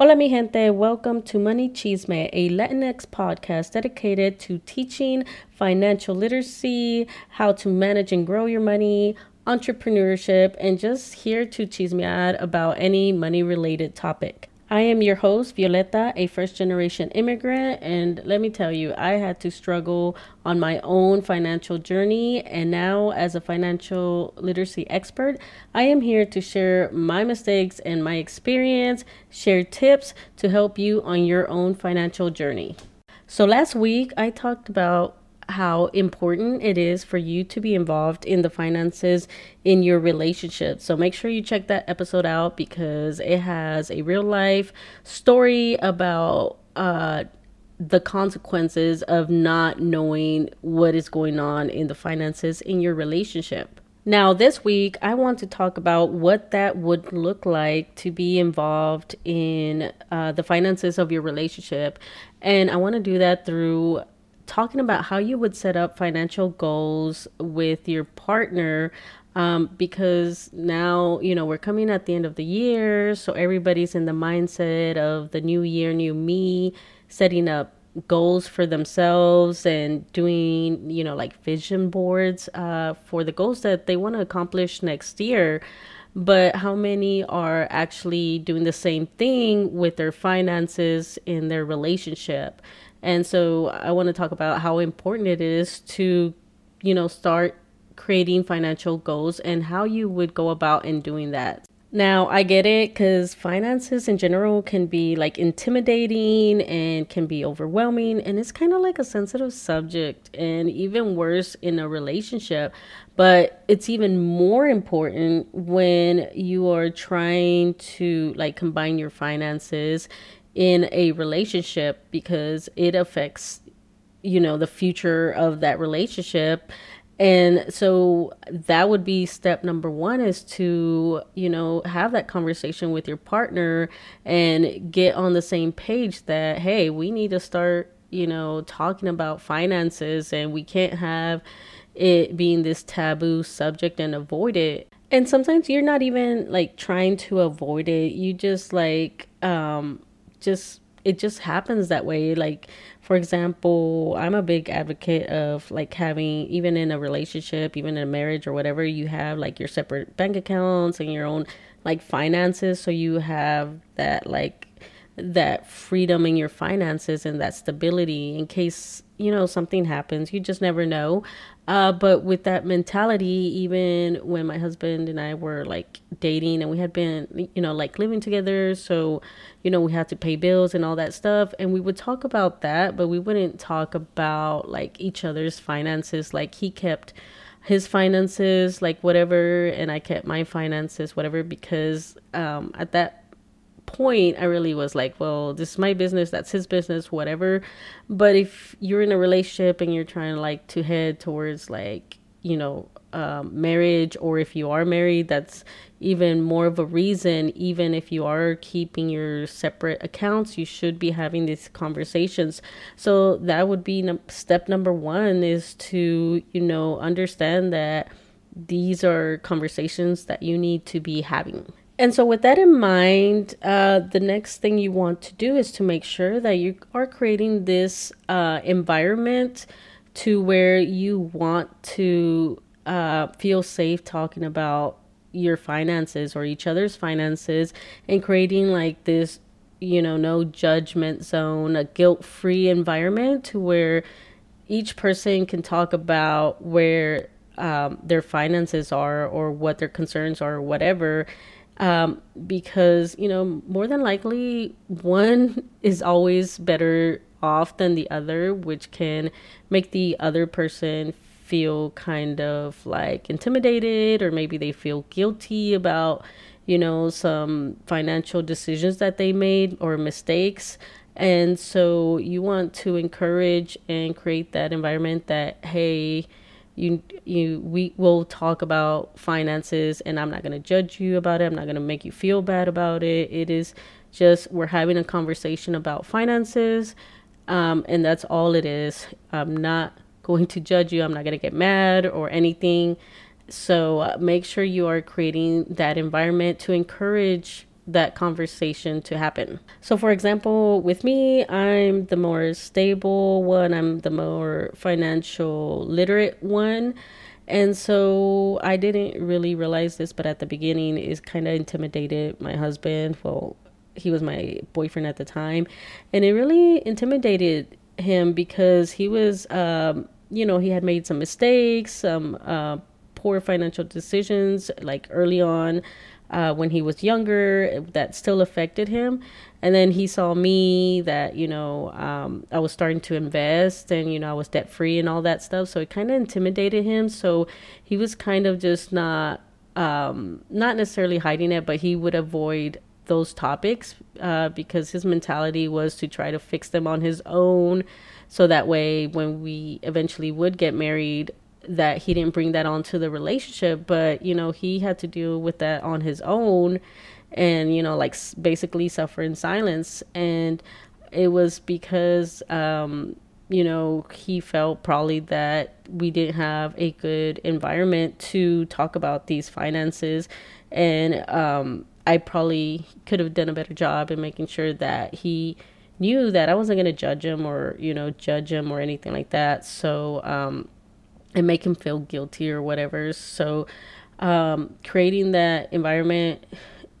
Hola, mi gente. Welcome to Money Chisme, a Latinx podcast dedicated to teaching financial literacy, how to manage and grow your money, entrepreneurship, and just here to chismear about any money related topic. I am your host, Violeta, a first generation immigrant, and let me tell you, I had to struggle on my own financial journey. And now, as a financial literacy expert, I am here to share my mistakes and my experience, share tips to help you on your own financial journey. So, last week I talked about how important it is for you to be involved in the finances in your relationship. So make sure you check that episode out because it has a real life story about uh, the consequences of not knowing what is going on in the finances in your relationship. Now, this week, I want to talk about what that would look like to be involved in uh, the finances of your relationship. And I want to do that through talking about how you would set up financial goals with your partner um, because now you know we're coming at the end of the year so everybody's in the mindset of the new year new me setting up goals for themselves and doing you know like vision boards uh, for the goals that they want to accomplish next year. But how many are actually doing the same thing with their finances in their relationship and so I want to talk about how important it is to, you know, start creating financial goals and how you would go about in doing that. Now, I get it because finances in general can be like intimidating and can be overwhelming, and it's kind of like a sensitive subject, and even worse in a relationship. But it's even more important when you are trying to like combine your finances in a relationship because it affects you know the future of that relationship. And so that would be step number one is to you know have that conversation with your partner and get on the same page that hey we need to start you know talking about finances and we can't have it being this taboo subject and avoid it. And sometimes you're not even like trying to avoid it. You just like um just it just happens that way. Like for example i'm a big advocate of like having even in a relationship even in a marriage or whatever you have like your separate bank accounts and your own like finances. So you have that like that freedom in your finances and that stability in case you know something happens. You just never know uh, but with that mentality even when my husband and i were like dating and we had been you know like living together so you know we had to pay bills and all that stuff and we would talk about that but we wouldn't talk about like each other's finances. Like he kept his finances like whatever and i kept my finances whatever because um at that point, I really was like, well, this is my business, that's his business, whatever. But if you're in a relationship and you're trying to like to head towards like, you know, um, marriage, or if you are married, that's even more of a reason. Even if you are keeping your separate accounts, you should be having these conversations. So that would be step number one is to, you know, understand that these are conversations that you need to be having. And so, with that in mind, uh, the next thing you want to do is to make sure that you are creating this uh, environment to where you want to uh, feel safe talking about your finances or each other's finances and creating like this, you know, no judgment zone, a guilt free environment to where each person can talk about where um, their finances are or what their concerns are or whatever um, because you know more than likely one is always better off than the other which can make the other person feel kind of like intimidated or maybe they feel guilty about you know some financial decisions that they made or mistakes. And so you want to encourage and create that environment that hey you you we will talk about finances and i'm not going to judge you about it. I'm not going to make you feel bad about it. It is just we're having a conversation about finances um, and that's all it is. I'm not going to judge you. I'm not going to get mad or anything. So uh, make sure you are creating that environment to encourage that conversation to happen. So, for example, with me, I'm the more stable one, I'm the more financial literate one. And so I didn't really realize this, but at the beginning, it kind of intimidated my husband. Well, he was my boyfriend at the time, and it really intimidated him because he was, um, you know, he had made some mistakes, some uh, poor financial decisions, like early on uh, when he was younger that still affected him. And then he saw me that, you know, um, I was starting to invest and, you know, I was debt free and all that stuff. So it kind of intimidated him. So he was kind of just not, um, not necessarily hiding it, but he would avoid those topics uh, because his mentality was to try to fix them on his own. So that way, when we eventually would get married, that he didn't bring that onto the relationship, but you know, he had to deal with that on his own and you know, like basically suffer in silence and it was because um you know, he felt probably that we didn't have a good environment to talk about these finances and um I probably could have done a better job in making sure that he knew that I wasn't going to judge him or, you know, judge him or anything like that. So, um, and make him feel guilty or whatever. So, um, creating that environment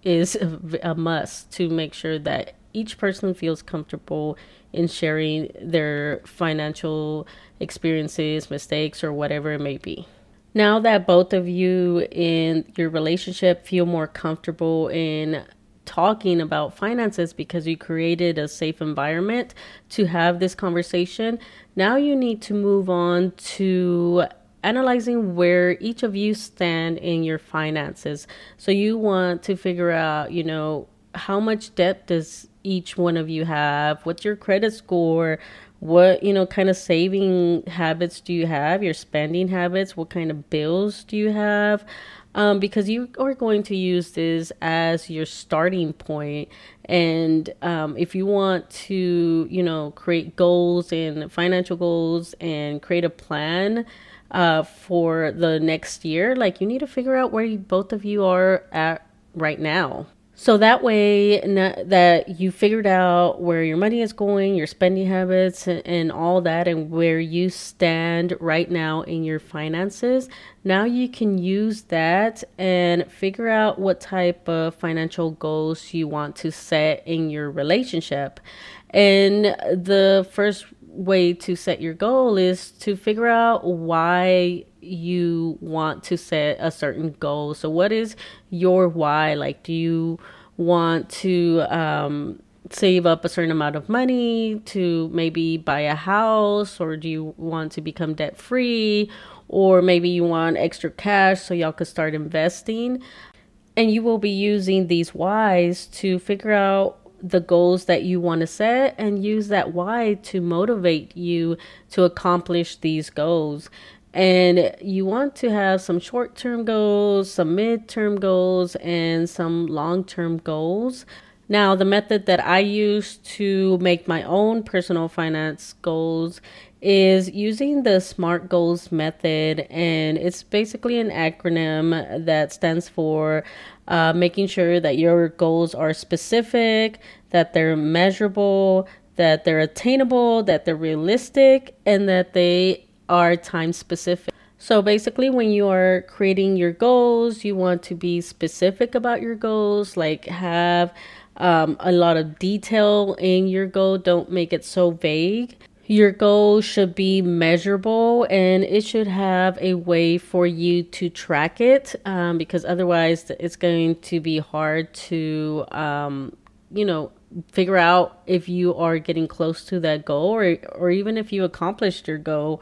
is a, a must to make sure that each person feels comfortable in sharing their financial experiences, mistakes, or whatever it may be. Now that both of you in your relationship feel more comfortable in talking about finances because you created a safe environment to have this conversation. Now you need to move on to analyzing where each of you stand in your finances. So you want to figure out, you know, how much debt does each one of you have? What's your credit score? What, you know, kind of saving habits do you have? Your spending habits? What kind of bills do you have? Um, because you are going to use this as your starting point. And um, if you want to, you know, create goals and financial goals and create a plan uh, for the next year, like you need to figure out where you, both of you are at right now. So that way, that you figured out where your money is going, your spending habits, and all that, and where you stand right now in your finances, now you can use that and figure out what type of financial goals you want to set in your relationship. And the first way to set your goal is to figure out why you want to set a certain goal. So, what is your why? Like, do you want to um, save up a certain amount of money to maybe buy a house, or do you want to become debt free? Or maybe you want extra cash so y'all could start investing. And you will be using these whys to figure out the goals that you want to set and use that why to motivate you to accomplish these goals. And you want to have some short term goals, some mid term goals, and some long term goals. Now, the method that I use to make my own personal finance goals is using the SMART goals method. And it's basically an acronym that stands for uh, making sure that your goals are specific, that they're measurable, that they're attainable, that they're realistic, and that they are time specific. So basically, when you are creating your goals, you want to be specific about your goals, like have um, a lot of detail in your goal. Don't make it so vague. Your goal should be measurable and it should have a way for you to track it um, because otherwise, it's going to be hard to, um, you know, figure out if you are getting close to that goal or, or even if you accomplished your goal.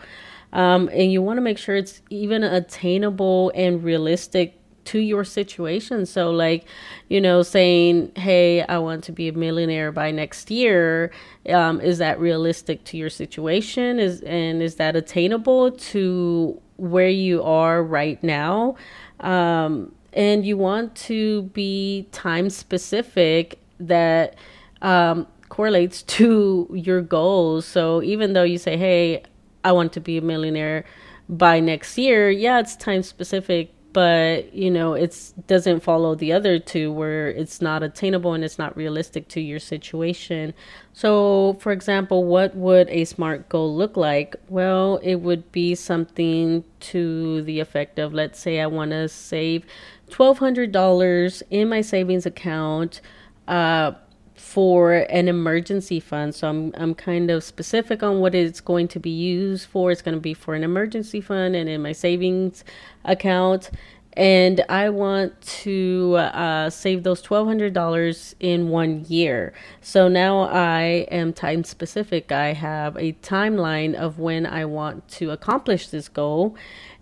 Um, and you want to make sure it's even attainable and realistic to your situation. So, like, you know, saying, hey, I want to be a millionaire by next year, um, is that realistic to your situation? Is and is that attainable to where you are right now? Um, and you want to be time specific that um, correlates to your goals. So even though you say, hey, I want to be a millionaire by next year, yeah, it's time specific, but you know it doesn't follow the other two where it's not attainable and it's not realistic to your situation. So for example what would a smart goal look like? Well it would be something to the effect of let's say i want to save $1200 in my savings account uh, for an emergency fund. So I'm I'm kind of specific on what it's going to be used for. It's going to be for an emergency fund and in my savings account. And I want to uh, save those $1,200 in one year. So now I am time specific. I have a timeline of when I want to accomplish this goal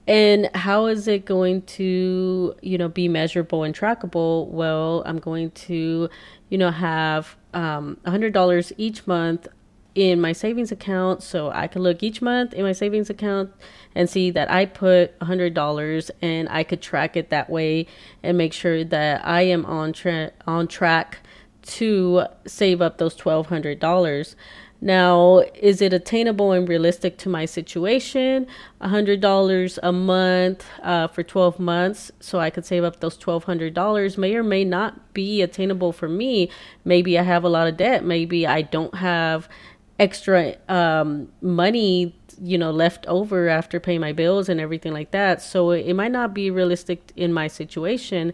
and how is it going to you know be measurable and trackable well i'm going to you know, have um, $100 each month in my savings account so I can look each month in my savings account and see that I put $100 and I could track it that way and make sure that I am on tra- on track to save up those $1200. Now, is it attainable and realistic to my situation? $100 a month uh, for 12 months, so I could save up those $1,200 may or may not be attainable for me. Maybe I have a lot of debt. Maybe I don't have extra um, money you know left over after paying my bills and everything like that so it might not be realistic in my situation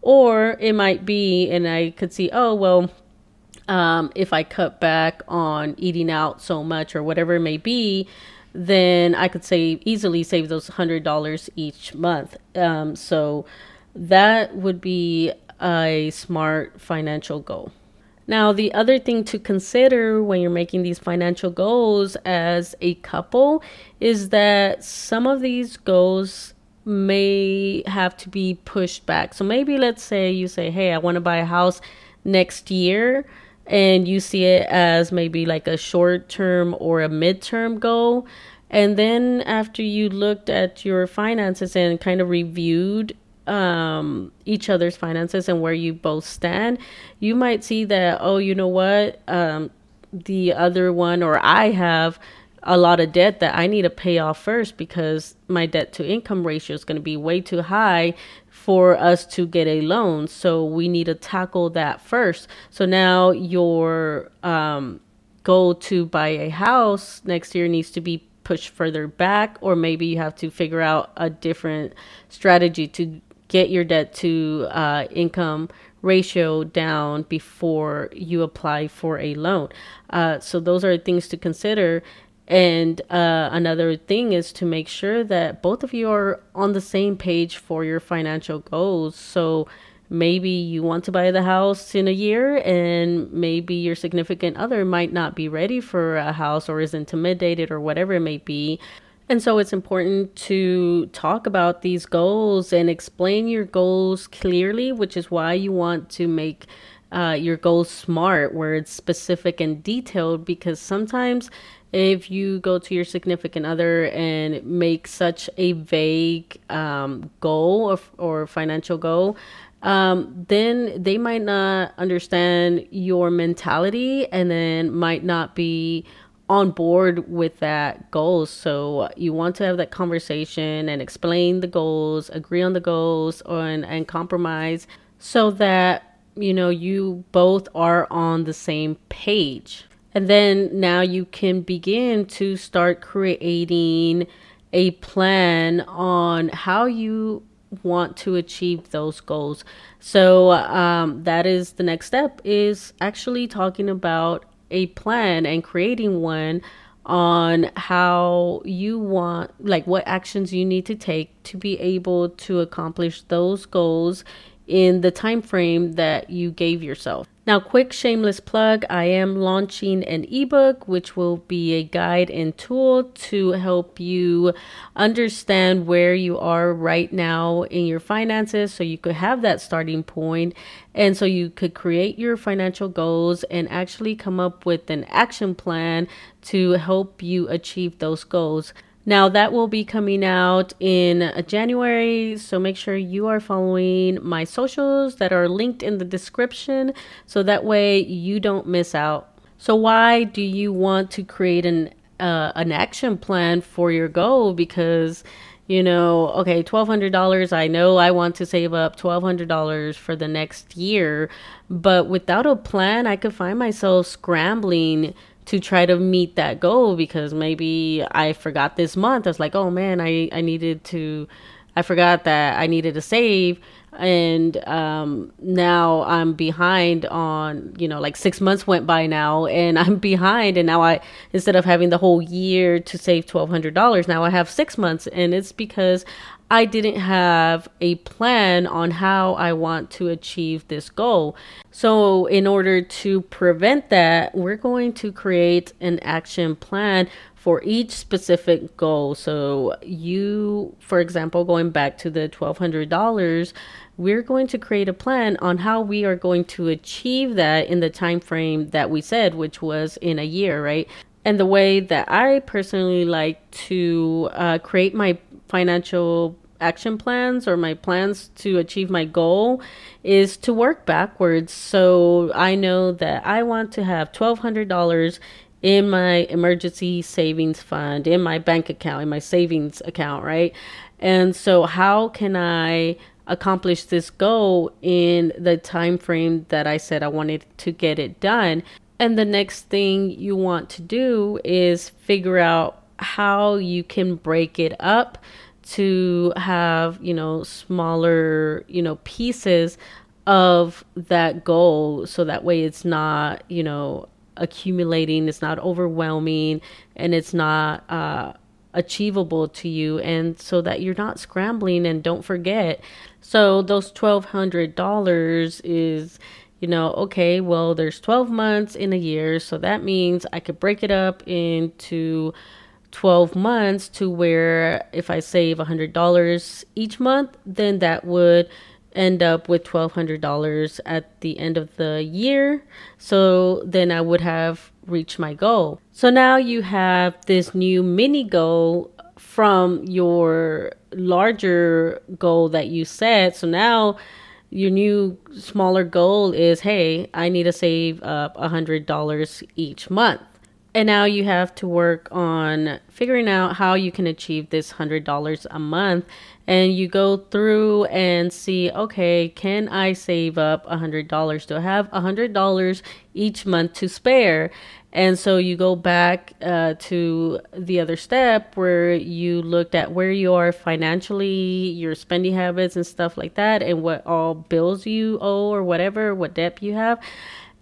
or it might be and i could see oh well um, if I cut back on eating out so much or whatever it may be, then I could save easily save those hundred dollars each month. Um, so that would be a smart financial goal. Now, the other thing to consider when you're making these financial goals as a couple is that some of these goals may have to be pushed back. So maybe let's say you say, Hey, I want to buy a house next year and you see it as maybe like a short term or a midterm goal. And then after you looked at your finances and kind of reviewed um, each other's finances and where you both stand, you might see that, oh, you know what? Um, the other one, or I have a lot of debt that I need to pay off first because my debt to income ratio is going to be way too high for us to get a loan. So we need to tackle that first. So now your um, goal to buy a house next year needs to be pushed further back, or maybe you have to figure out a different strategy to get your debt to uh, income ratio down before you apply for a loan. Uh, so those are things to consider. And uh, another thing is to make sure that both of you are on the same page for your financial goals. So maybe you want to buy the house in a year, and maybe your significant other might not be ready for a house or is intimidated or whatever it may be. And so it's important to talk about these goals and explain your goals clearly, which is why you want to make uh, your goals smart, where it's specific and detailed, because sometimes if you go to your significant other and make such a vague um, goal or, or financial goal, um, then they might not understand your mentality and then might not be on board with that goal. So you want to have that conversation and explain the goals, agree on the goals, and, and compromise so that you know you both are on the same page. And then now you can begin to start creating a plan on how you want to achieve those goals. So um, that is the next step is actually talking about a plan and creating one on how you want like what actions you need to take to be able to accomplish those goals in the time frame that you gave yourself. Now, quick shameless plug I am launching an ebook, which will be a guide and tool to help you understand where you are right now in your finances so you could have that starting point and so you could create your financial goals and actually come up with an action plan to help you achieve those goals. Now, that will be coming out in January, so make sure you are following my socials that are linked in the description so that way you don't miss out. So, why do you want to create an uh, an action plan for your goal? Because you know, okay, $1,200. I know I want to save up $1,200 for the next year, but without a plan, I could find myself scrambling to try to meet that goal because maybe I forgot this month. I was like, oh man, I, I needed to, I forgot that I needed to save. And um, now I'm behind on you know like six months went by now and I'm behind. And now I instead of having the whole year to save twelve hundred dollars now I have six months. And it's because I didn't have a plan on how I want to achieve this goal. So, in order to prevent that, we're going to create an action plan for each specific goal. So, you, for example, going back to the $1,200, we're going to create a plan on how we are going to achieve that in the time frame that we said which was in a year right and the way that i personally like to uh, create my financial action plans or my plans to achieve my goal is to work backwards so i know that i want to have $1200 in my emergency savings fund in my bank account in my savings account right and so how can i accomplish this goal in the time frame that I said I wanted to get it done. And the next thing you want to do is figure out how you can break it up to have, you know, smaller, you know, pieces of that goal so that way it's not, you know, accumulating, it's not overwhelming, and it's not uh achievable to you and so that you're not scrambling and don't forget. So those $1200 is you know okay well there's 12 months in a year so that means i could break it up into 12 months to where if i save $100 each month then that would end up with $1200 at the end of the year so then i would have reached my goal. So now you have this new mini goal from your larger goal that you set. So now your new smaller goal is hey, I need to save up $100 each month. And now you have to work on figuring out how you can achieve this $100 a month. And you go through and see, okay, can I save up $100? Do I have $100 each month to spare? And so you go back uh, to the other step where you looked at where you are financially, your spending habits and stuff like that, and what all bills you owe or whatever, what debt you have.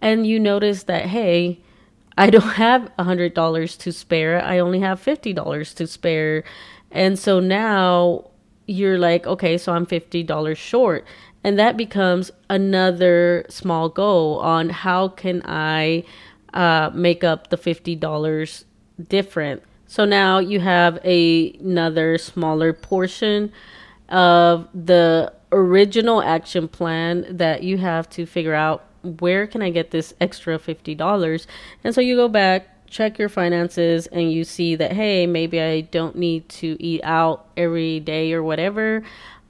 And you notice that, hey, I don't have a $100 to spare. I only have $50 to spare. And so now you're like, okay, so I'm $50 short. And that becomes another small goal on how can I uh, make up the $50 different. So now you have a, another smaller portion of the original action plan that you have to figure out where can I get this extra $50? And so you go back, check your finances, and you see that, hey, maybe I don't need to eat out every day or whatever.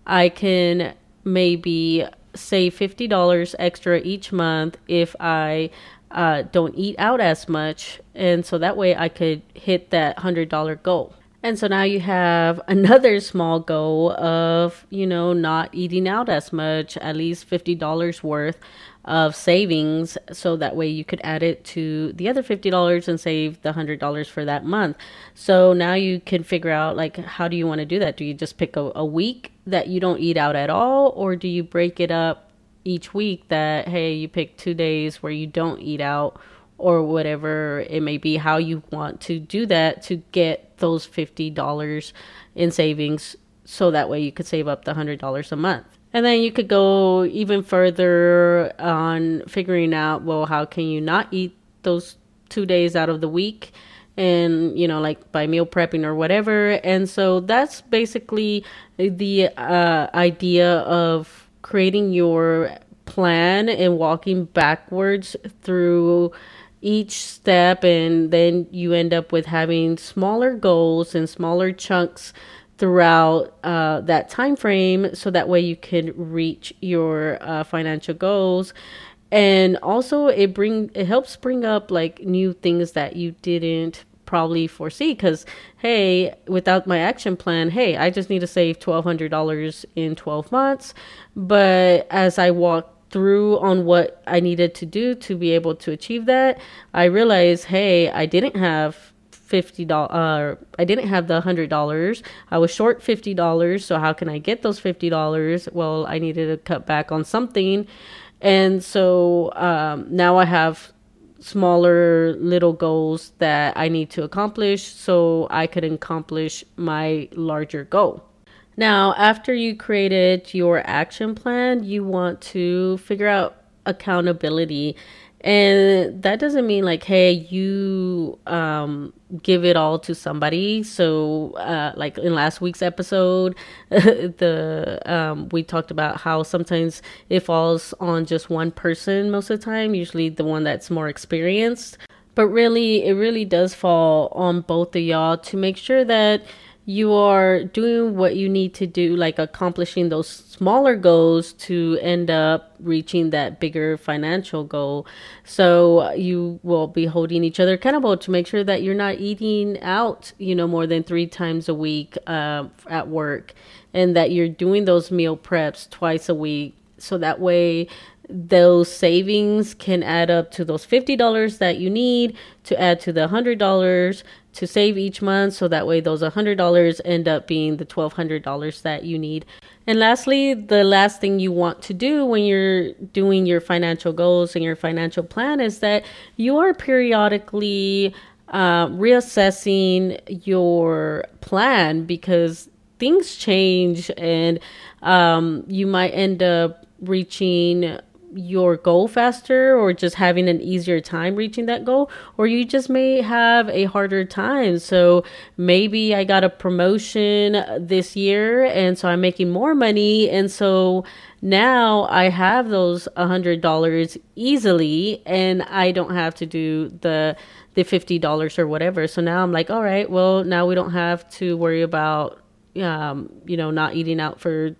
I can maybe save $50 extra each month if I uh, don't eat out as much. And so that way I could hit that $100 goal. And so now you have another small goal of, you know, not eating out as much, at least $50 worth of savings. So that way you could add it to the other $50 and save the $100 for that month. So now you can figure out, like, how do you want to do that? Do you just pick a, a week that you don't eat out at all? Or do you break it up each week that hey you pick two days where you don't eat out or whatever it may be how you want to do that to get those $50 in savings so that way you could save up the $100 a month and then you could go even further on figuring out well how can you not eat those two days out of the week and you know like by meal prepping or whatever. And so that's basically the uh, idea of creating your plan and walking backwards through each step. And then you end up with having smaller goals and smaller chunks throughout uh, that time frame so that way you can reach your uh, financial goals. And also it bring it helps bring up like new things that you didn't probably foresee. Because hey without my action plan hey i just need to save $1200 in 12 months. But as i walk through on what i needed to do to be able to achieve that i realized hey i didn't have fifty dollars. Uh, I didn't have the hundred dollars. I was short fifty dollars. So how can I get those fifty dollars? Well, I needed to cut back on something, and so um, now I have smaller little goals that I need to accomplish so I could accomplish my larger goal. Now, after you created your action plan, you want to figure out accountability and that doesn't mean like hey you um give it all to somebody. So uh like in last week's episode the um we talked about how sometimes it falls on just one person most of the time usually the one that's more experienced. But really it really does fall on both of y'all to make sure that you are doing what you need to do, like accomplishing those smaller goals to end up reaching that bigger financial goal. So you will be holding each other accountable to make sure that you're not eating out, you know, more than three times a week uh, at work and that you're doing those meal preps twice a week. So that way, those savings can add up to those $50 that you need to add to the $100 to save each month. So that way those $100 end up being the $1200 that you need. And lastly the last thing you want to do when you're doing your financial goals and your financial plan is that you are periodically uh, reassessing your plan because things change and um, you might end up reaching your goal faster or just having an easier time reaching that goal? Or you just may have a harder time. So maybe i got a promotion this year and so i'm making more money. And so now i have those a hundred dollars easily and i don't have to do the the fifty dollars or whatever. So now i'm like all right well now we don't have to worry about um you know not eating out for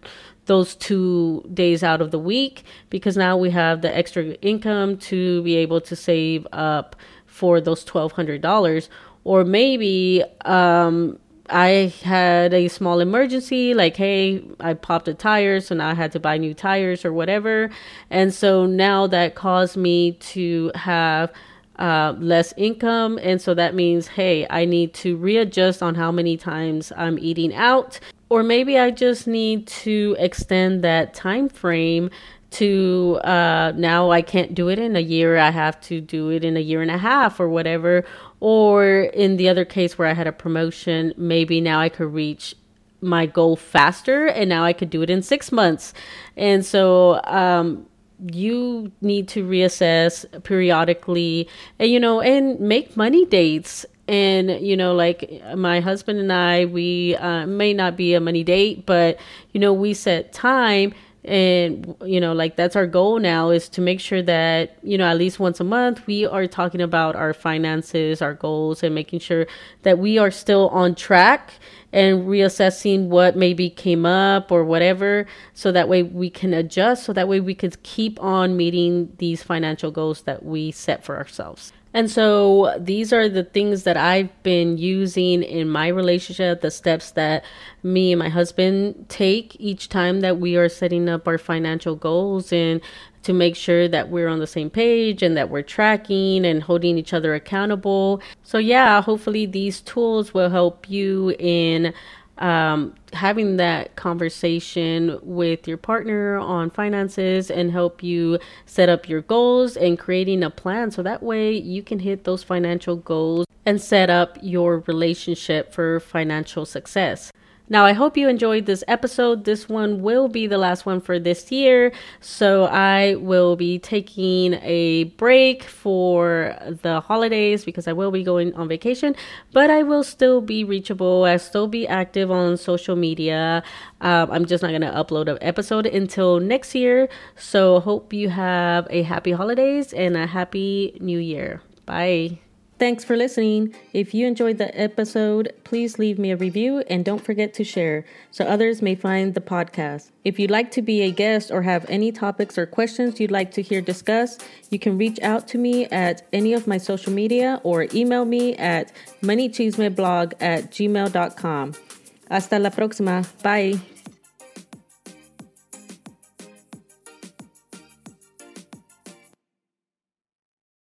those two days out of the week because now we have the extra income to be able to save up for those $1,200. Or maybe um, I had a small emergency, like, hey, I popped a tire, so now I had to buy new tires or whatever. And so now that caused me to have uh, less income. And so that means, hey, I need to readjust on how many times I'm eating out or maybe I just need to extend that time frame to uh, now I can't do it in a year. I have to do it in a year and a half or whatever. Or in the other case where I had a promotion, maybe now I could reach my goal faster and now I could do it in six months. And so, um, you need to reassess periodically and you know and make money dates. And you know like my husband and i we uh, may not be a money date but you know we set time and you know like that's our goal now is to make sure that you know at least once a month we are talking about our finances our goals and making sure that we are still on track and reassessing what maybe came up or whatever so that way we can adjust so that way we could keep on meeting these financial goals that we set for ourselves. And so these are the things that I've been using in my relationship, the steps that me and my husband take each time that we are setting up our financial goals and to make sure that we're on the same page and that we're tracking and holding each other accountable. So yeah, hopefully these tools will help you in um, having that conversation with your partner on finances and help you set up your goals and creating a plan so that way you can hit those financial goals and set up your relationship for financial success. Now, I hope you enjoyed this episode. This one will be the last one for this year. So, I will be taking a break for the holidays because I will be going on vacation, but I will still be reachable. I'll still be active on social media. Um, I'm just not going to upload an episode until next year. So, hope you have a happy holidays and a happy new year. Bye. Thanks for listening. If you enjoyed the episode, please leave me a review and don't forget to share so others may find the podcast. If you'd like to be a guest or have any topics or questions you'd like to hear discussed, you can reach out to me at any of my social media or email me at moneychismeblog at gmail.com. Hasta la próxima. Bye.